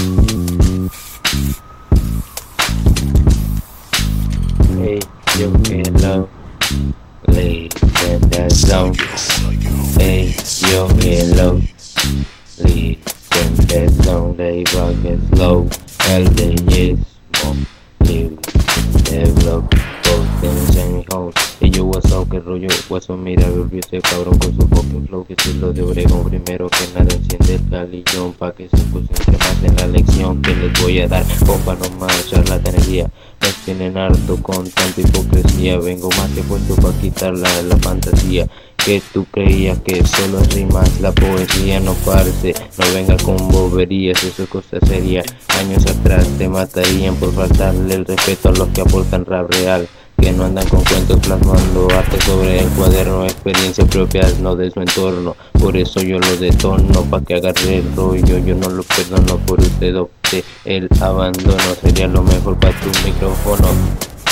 Hey, you in love, lay in the zone. Hey, you in love, lay in the zone. They rockin' slow, everything is more. Live in the love, both in Y yo, what's up, que rollo. Up, mira, volvió ese cabrón con su fucking flow. Que si lo de Obregón primero que nada enciende el calillón. Pa' que se concentren más en la lección que les voy a dar. Compa, no más charlatanería. Nos tienen harto con tanta hipocresía. Vengo más que puesto pa' quitarla la fantasía. Que tú creías que solo rimas, la poesía no parece. No venga con boberías, eso es cosa seria. Años atrás te matarían por faltarle el respeto a los que aportan rap real. Que no andan con cuentos plasmando arte sobre el cuaderno, experiencias propias, no de su entorno. Por eso yo lo detono, pa' que agarre el rollo. Yo no lo perdono por usted opte el abandono. Sería lo mejor para tu micrófono.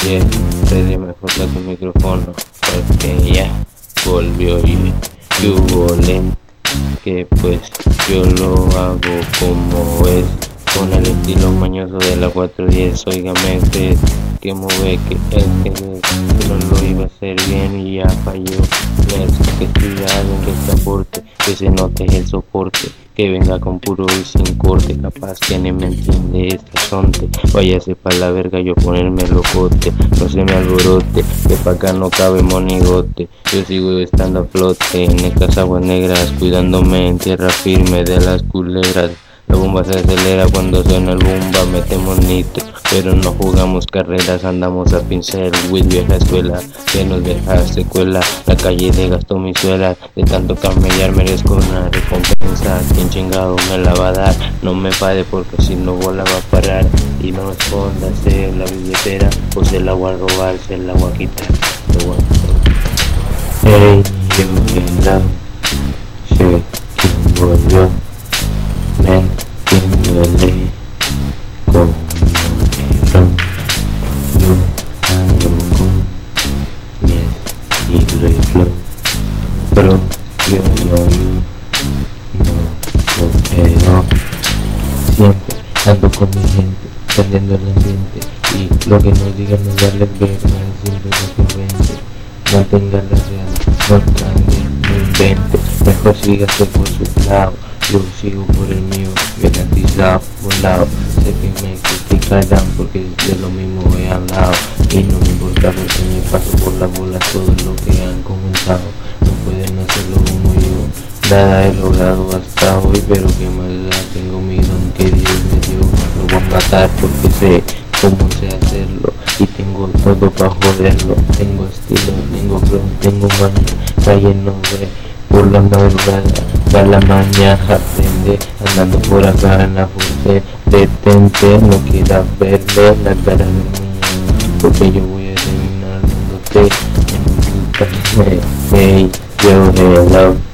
Yeah, sería mejor para tu micrófono. Porque ya volvió y que lento. Que pues yo lo hago como es. Con el estilo mañoso de la 410, oígame usted que mueve que el que no lo iba a hacer bien y ya falló. Necesito que estudia alguien que te aporte, que se note el soporte, que venga con puro y sin corte, capaz que ni me entiende este sonte. Váyase pa' la verga, yo ponerme locote, no se me alborote, que pa' acá no cabe monigote. Yo sigo estando a flote en estas aguas negras, cuidándome en tierra firme de las culeras. La bomba se acelera cuando suena el bomba, metemos nitro, pero no jugamos carreras, andamos a pincel, with vieja escuela, que nos deja secuela, la calle de gastó mi suela, de tanto camellar merezco una recompensa, quien chingado me la va a dar, no me pare porque si no bola va a parar, y no escondas en la billetera, o se la voy a robar, se la voy a quitar, lo voy a Hey, shit, ¿quién volvió? No no siempre ando con mi gente prendiendo el ambiente y lo que nos digan es darle verga siempre lo que vende mantenga la real no cambie no invente mejor sígase por su lado yo sigo por el mío, garantizado, volado Sé que me criticarán porque de lo mismo he hablado Y no me importa porque me paso por la bola todo lo que han comentado Nada he logrado hasta hoy pero que más tengo mi don que Dios me dio Lo voy a matar porque sé cómo sé hacerlo y tengo todo para joderlo Tengo estilo, tengo flow, tengo maña, calle no ve por la madrugada, a la mañana aprende, andando por acá en la fuerte, detente, no quieras verme la cara de mí, porque yo voy a terminar dándote hey, yo hello.